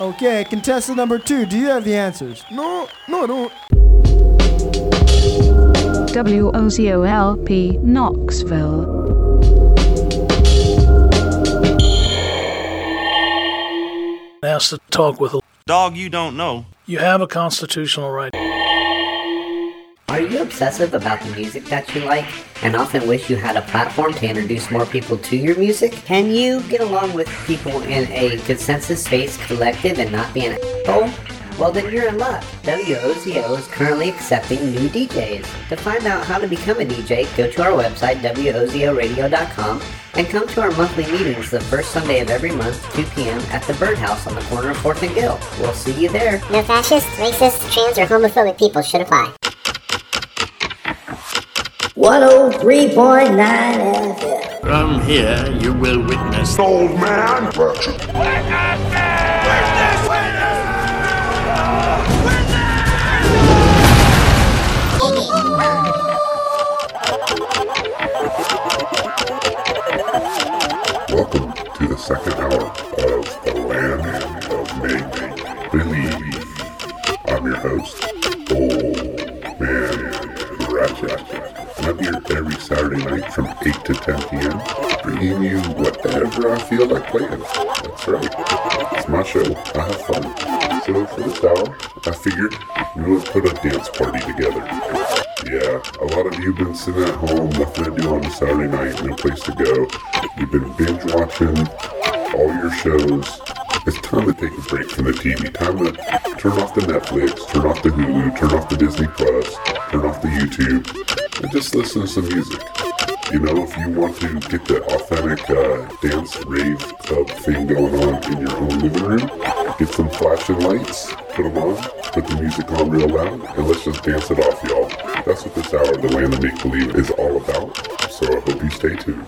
Okay, contestant number two, do you have the answers? No, no, I don't. WOZOLP Knoxville. Asked to talk with a Dog you don't know. You have a constitutional right. Are you obsessive about the music that you like and often wish you had a platform to introduce more people to your music? Can you get along with people in a consensus based collective and not be an asshole? Well, then you're in luck. WOZO is currently accepting new DJs. To find out how to become a DJ, go to our website, WOZORadio.com, and come to our monthly meetings the first Sunday of every month, 2 p.m. at the Birdhouse on the corner of 4th and Gill. We'll see you there. No fascist, racist, trans, or homophobic people should apply. 103.9 FM. From here, you will witness Old man. Welcome to the second hour of The Land of Make Believe. I'm your host, Old Man Ratchet. I'm here every Saturday night from 8 to 10 p.m. bringing you whatever I feel like playing. That's right. It's my show. I have fun. So for this hour, I figured we would put a dance party together. Yeah, a lot of you have been sitting at home, nothing to do on a Saturday night, no place to go. You've been binge watching all your shows. It's time to take a break from the TV. Time to turn off the Netflix, turn off the Hulu, turn off the Disney Plus, turn off the YouTube, and just listen to some music. You know, if you want to get the authentic uh, dance rave club thing going on in your own living room, get some flashing lights, put them on, put the music on real loud, and let's just dance it off, y'all. That's what this hour of the land of make believe is all about. So I hope you stay tuned.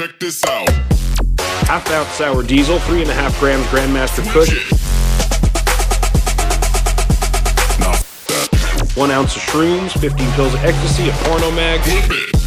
Check this out. Half ounce sour diesel, three and a half grams Grandmaster Kush, one ounce of shrooms, 15 pills of ecstasy, a porno mag.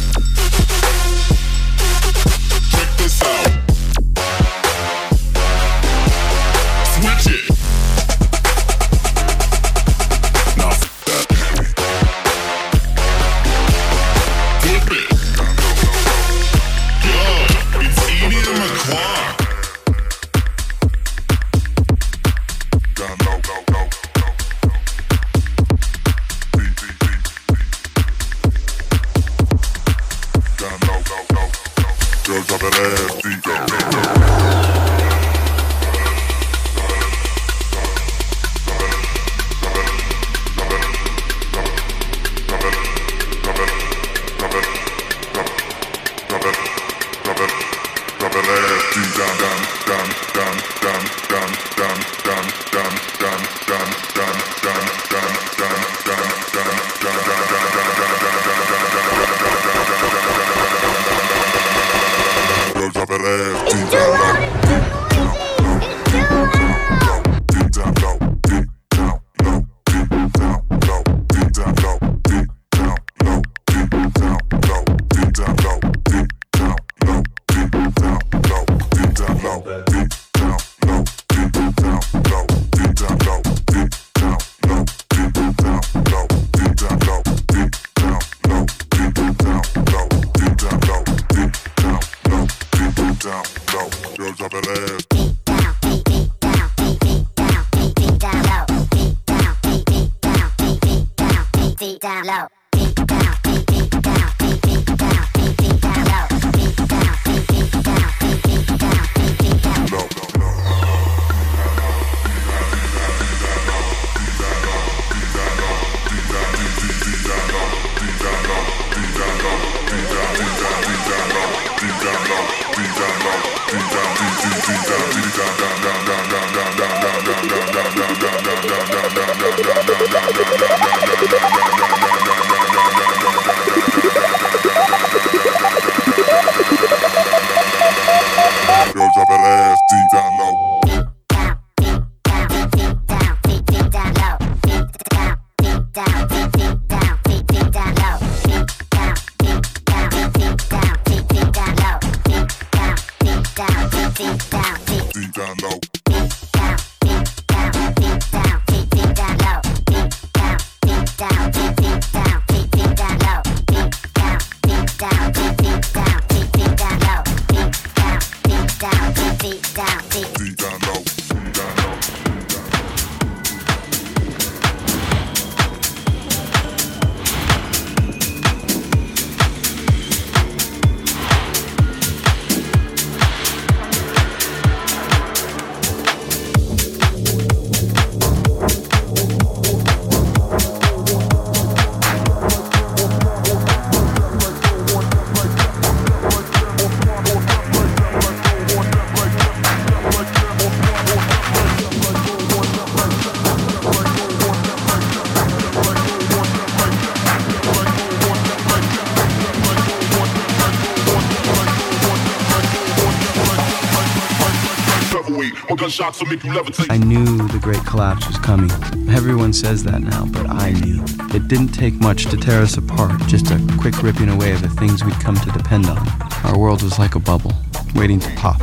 Make you levitate. I knew the great collapse was coming. Everyone says that now, but I knew. It didn't take much to tear us apart, just a quick ripping away of the things we'd come to depend on. Our world was like a bubble, waiting to pop.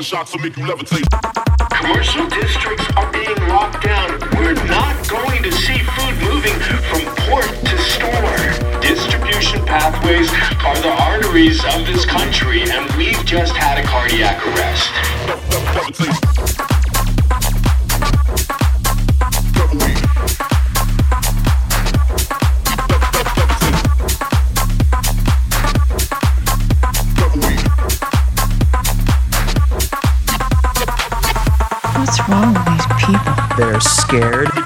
Gunshots will make you levitate. Commercial districts are being locked down. We're not going to see food moving from. Distribution pathways are the arteries of this country, and we've just had a cardiac arrest. What's wrong with these people? They're scared.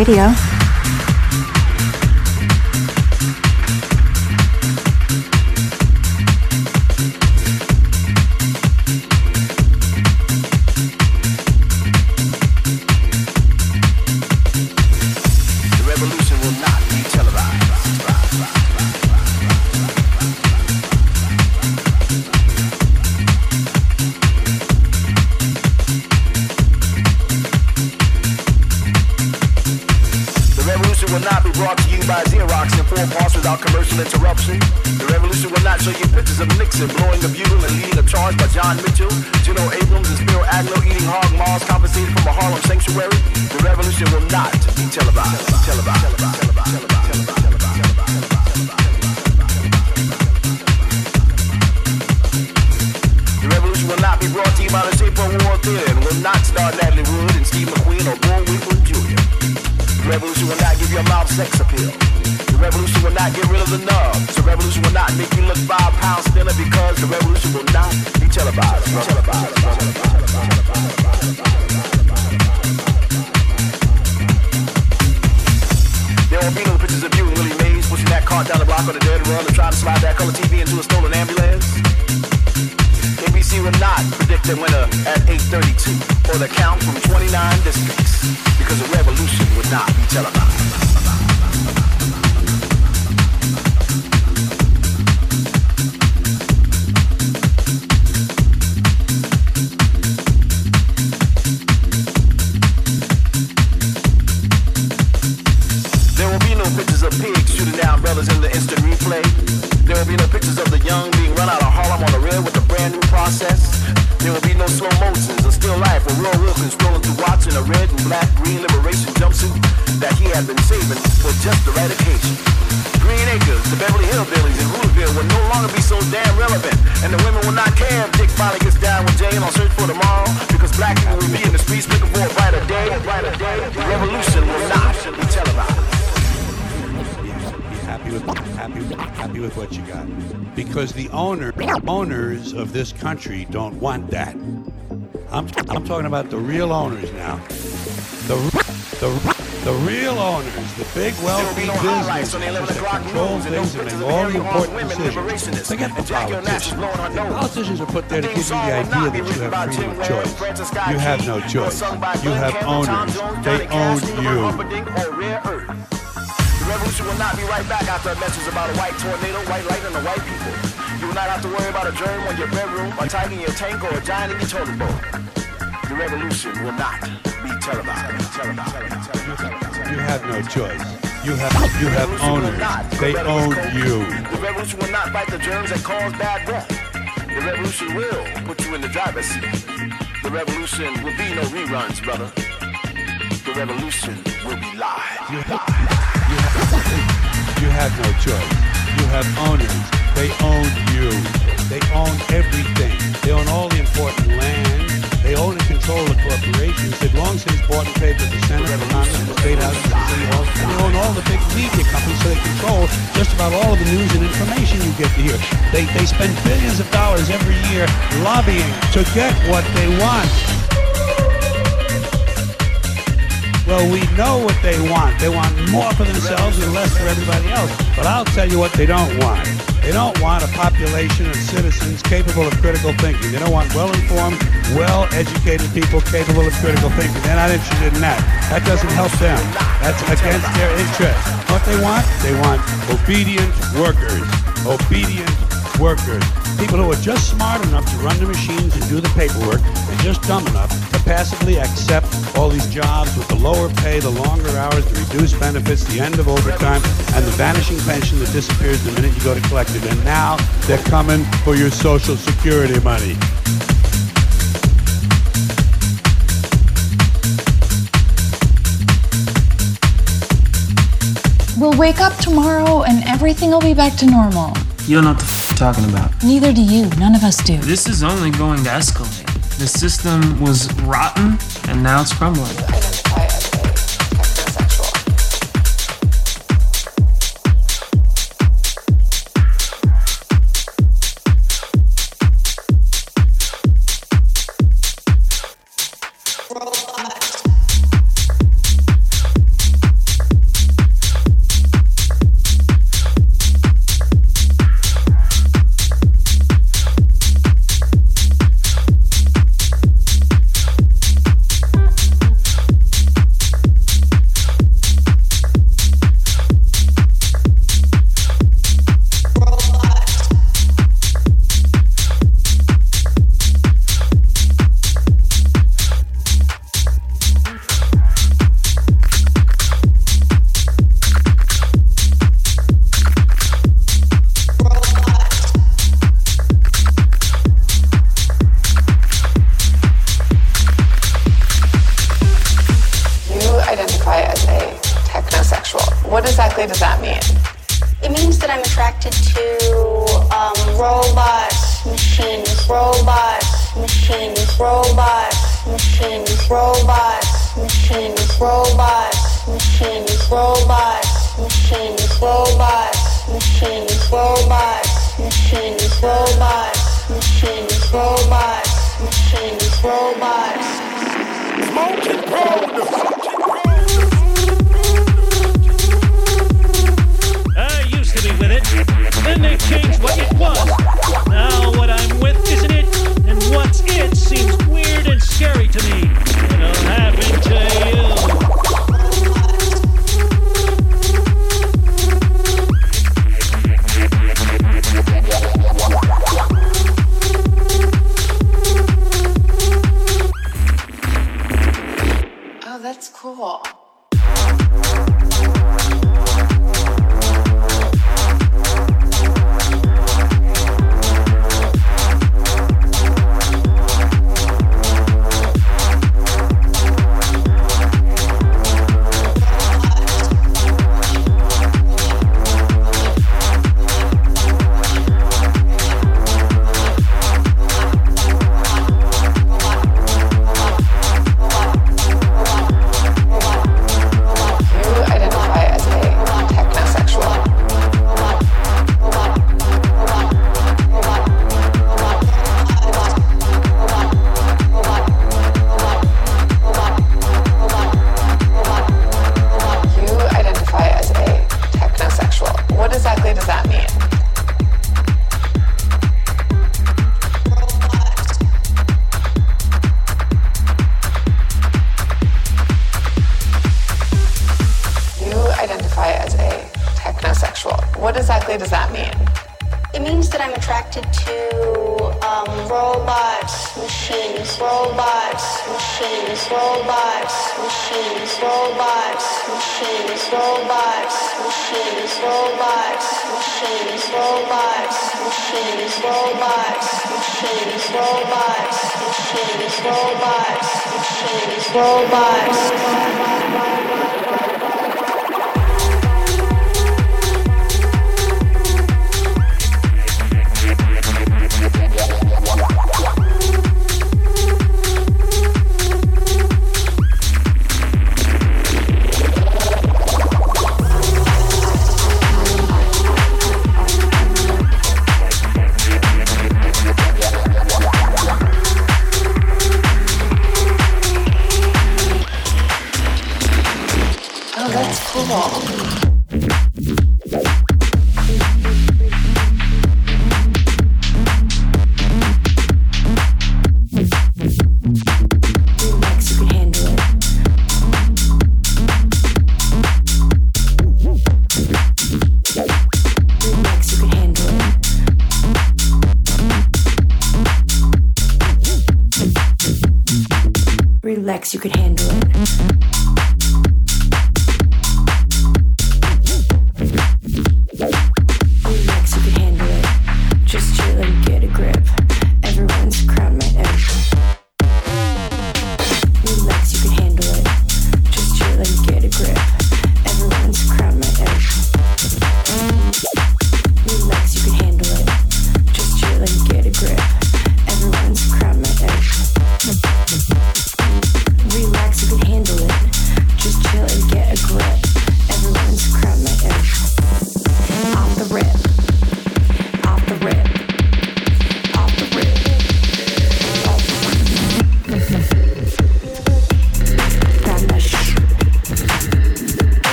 Radio. not star Natalie Wood and Steve McQueen or Bull Wheatwood Jr. The revolution will not give your mouth sex appeal. The revolution will not get rid of the nubs. The revolution will not make you look five pounds thinner because the revolution will not be televised. There won't be no pictures of you and Willie Mays pushing that cart down the block on a dead run and trying to slide that color TV into a stolen ambulance. Zero Nine predict predicted winner at 8.32 or the count from 29 districts because the revolution would not be televised. Jumpsuit that he had been saving for just occasion. Green Acres, the Beverly Hillbillies, and Hooterville will no longer be so damn relevant. And the women will not care if Dick finally gets down with Jane on Search for Tomorrow. Because black people will be in the streets looking for a brighter day. The revolution will not be televised. happy with happy happy with what you got because the owner owners of this country don't want that i'm i'm talking about the real owners now the the real owners the big wealthy businesses that control things and make all the important decisions. forget the politicians politicians are put there to give you the idea that you have freedom of choice. You have no choice. you have owners. They own you. The revolution will not be right back after a message about a white tornado, white light, and the white people. You will not have to worry about a germ on your bedroom, a tiger in your tank, or a giant in your toilet bowl. The revolution will not. You have no choice. You have you have owners. They own you. The revolution will not fight the germs that cause bad breath. The revolution will put you in the driver's seat. The revolution will be no reruns, brother. The revolution will be live. You have no choice. You have owners. They own you. They own everything. They own all the important land. They own and control the corporations. They've long since bought and paid for the Senate, the Congress, the state houses, the city halls. They own all the big media companies, so they control just about all of the news and information you get to hear. They, they spend billions of dollars every year lobbying to get what they want. Well, we know what they want. They want more for themselves and less for everybody else. But I'll tell you what they don't want. They don't want a population of citizens capable of critical thinking. They don't want well-informed, well-educated people capable of critical thinking. They're not interested in that. That doesn't help them. That's against their interest. What they want? They want obedient workers. Obedient workers. People who are just smart enough to run the machines and do the paperwork and just dumb enough to passively accept all these jobs with the lower pay, the longer hours, the reduced benefits, the end of overtime, and the vanishing pension that disappears the minute you go to collect it. And now they're coming for your Social Security money. We'll wake up tomorrow and everything will be back to normal. You don't know what the f- you're talking about. Neither do you. None of us do. This is only going to escalate. The system was rotten, and now it's crumbling.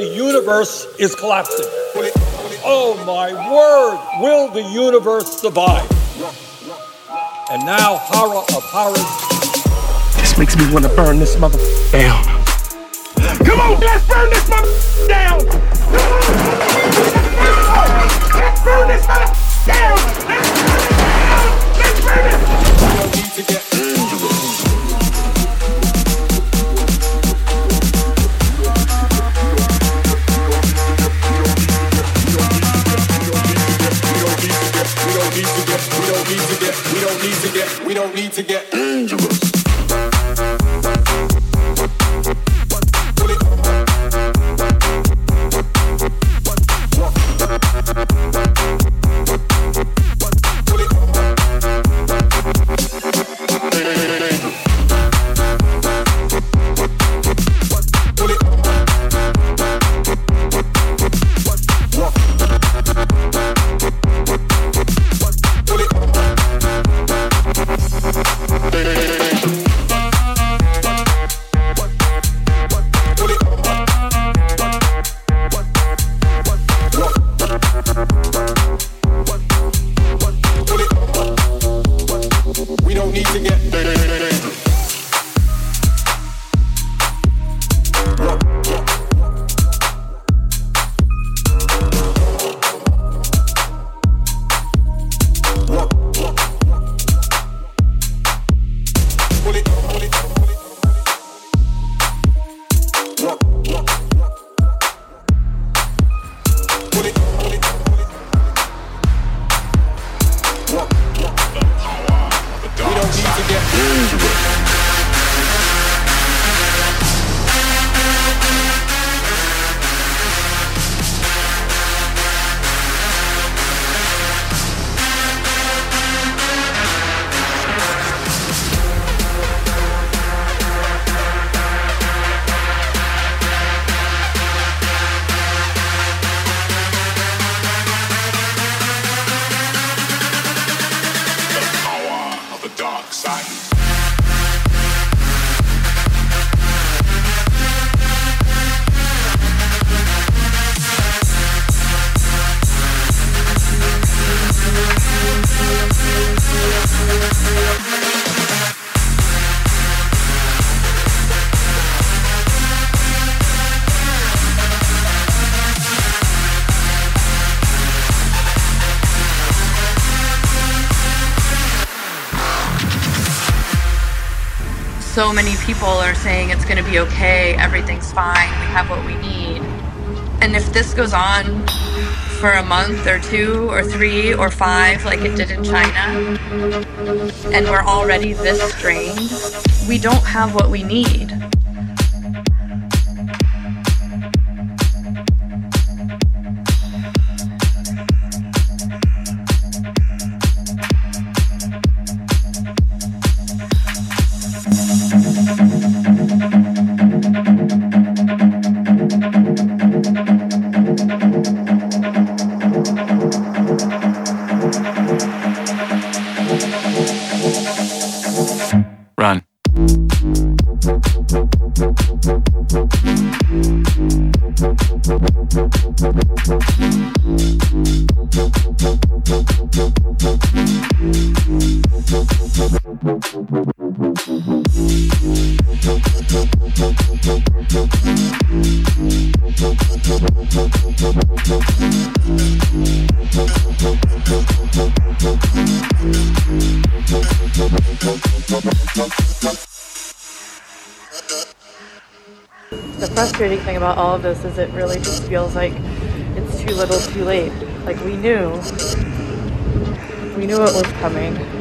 The universe is collapsing. Oh my word, will the universe survive? And now, Hara of Haras. This makes me want to burn this mother down. Come on, let's burn this mother down. Let's burn this mother down. Let's burn it down. Let's burn it. We don't need to get dangerous. We people are saying it's going to be okay, everything's fine, we have what we need. And if this goes on for a month or two or three or five, like it did in China, and we're already this strained, we don't have what we need. This is it really just feels like it's too little too late. Like we knew. We knew it was coming.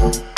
Thank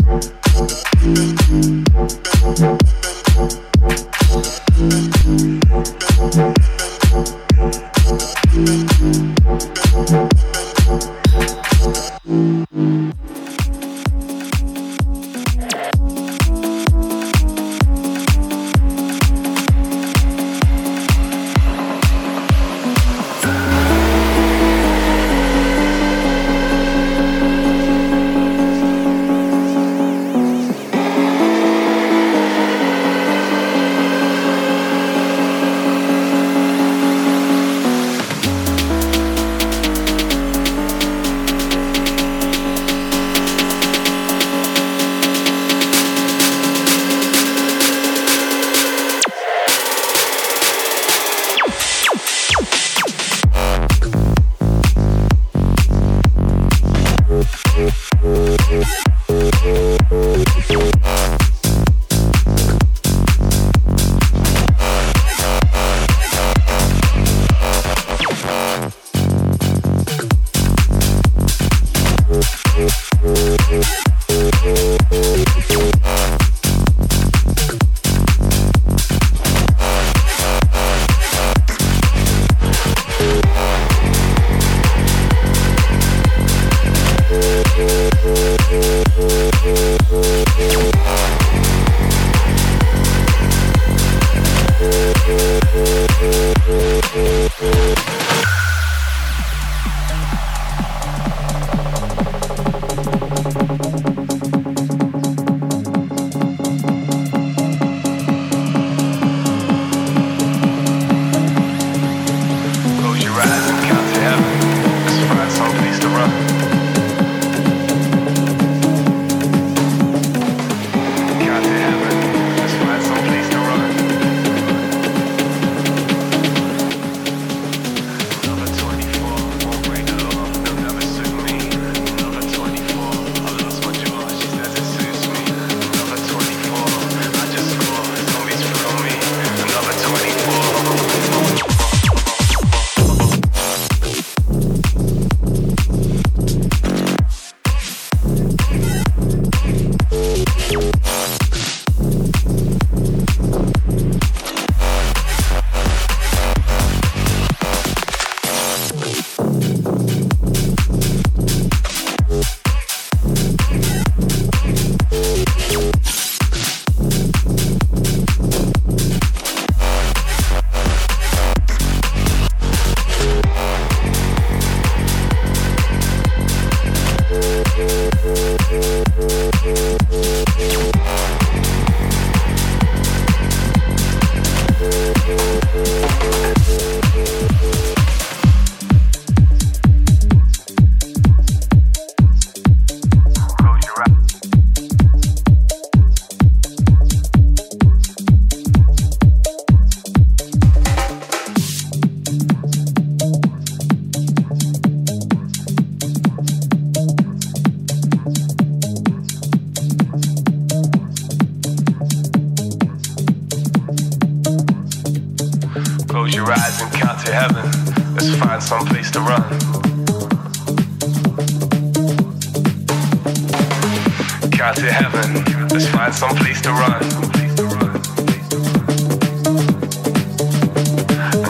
Count to heaven. Let's find some place to run.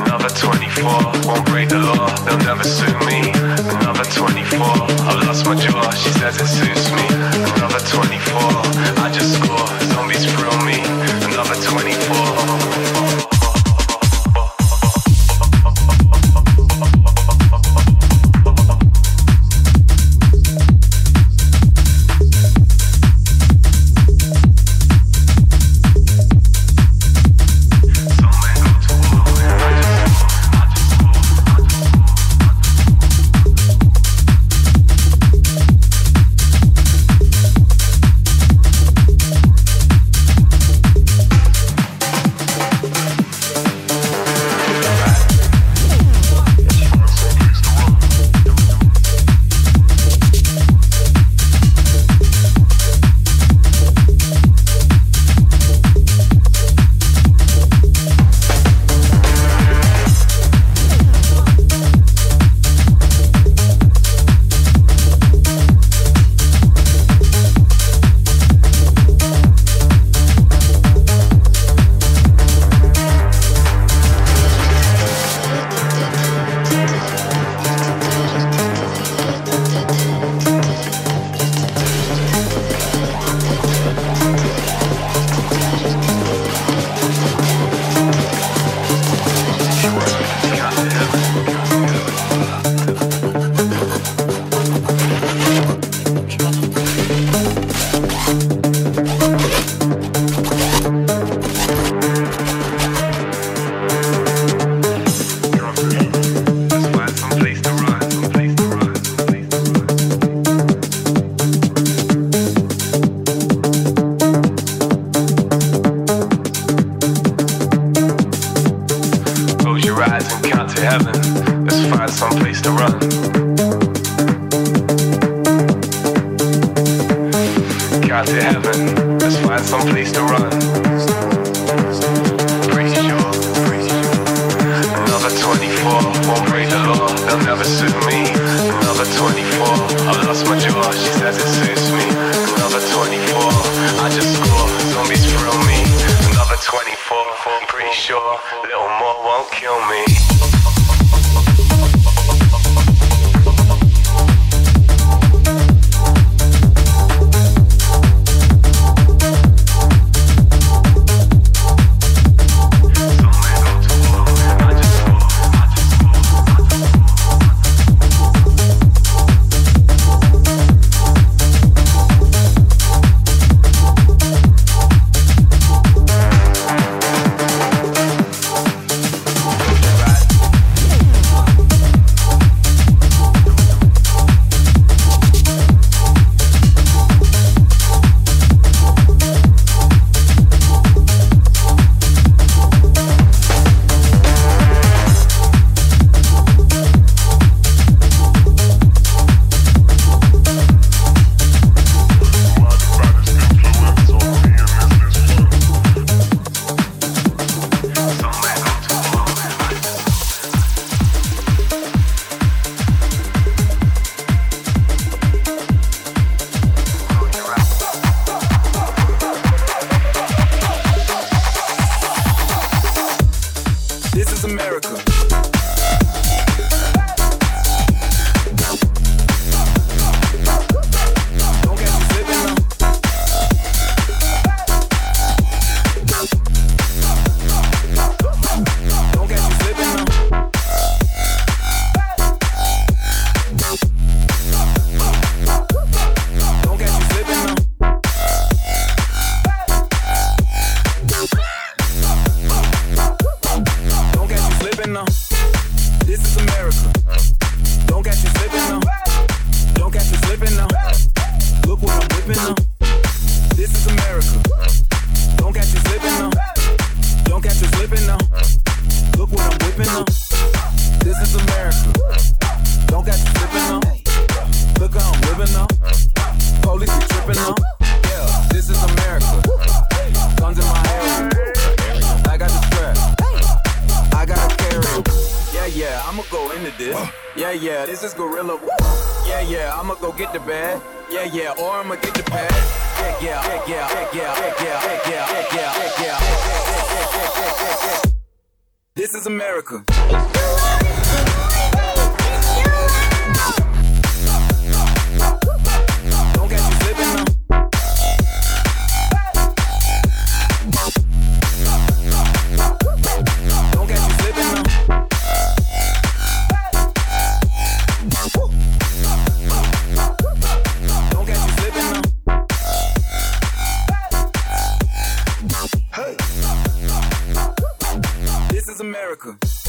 Another 24 won't break the law. They'll never sue me. Another 24. I've lost my jaw. She says it suits me. Another 24. I just score. Zombies thrill me. Another 24. America.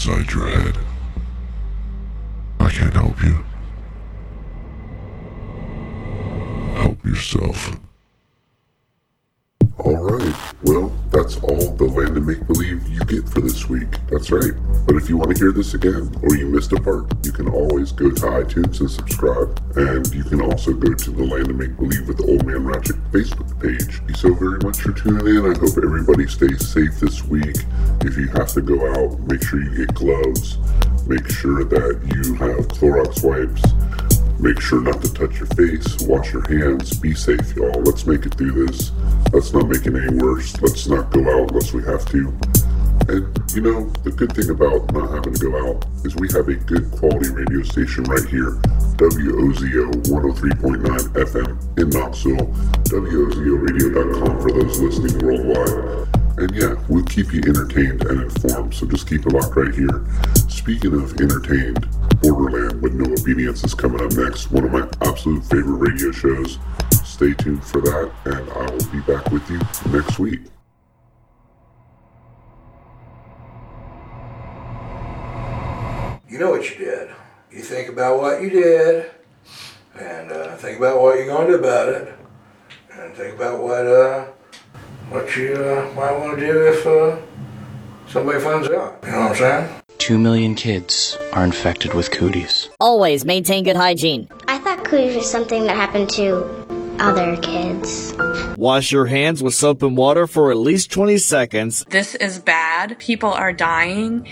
Inside your head. I can't help you. Help yourself. Alright, well, that's all the land of make believe you get for this week. That's right. But if you want to hear this again, or you missed a part, you can always go to iTunes and subscribe. And you can also go to the Land of Make Believe with Old Man Ratchet Facebook page. Thank you so very much for tuning in. I hope everybody stays safe this week. If you have to go out, make sure you get gloves. Make sure that you have Clorox wipes. Make sure not to touch your face. Wash your hands. Be safe, y'all. Let's make it through this. Let's not make it any worse. Let's not go out unless we have to. And you know, the good thing about not having to go out is we have a good quality radio station right here. WOZO 103.9 FM in Knoxville. WOZOradio.com for those listening worldwide. And yeah, we'll keep you entertained and informed, so just keep it locked right here. Speaking of entertained, Borderland with No Obedience is coming up next. One of my absolute favorite radio shows. Stay tuned for that, and I will be back with you next week. You know what you did. You think about what you did, and uh, think about what you're going to do about it, and think about what uh, what you uh, might want to do if uh, somebody finds out. You know what I'm saying? Two million kids are infected with cooties. Always maintain good hygiene. I thought cooties was something that happened to other kids. Wash your hands with soap and water for at least 20 seconds. This is bad. People are dying.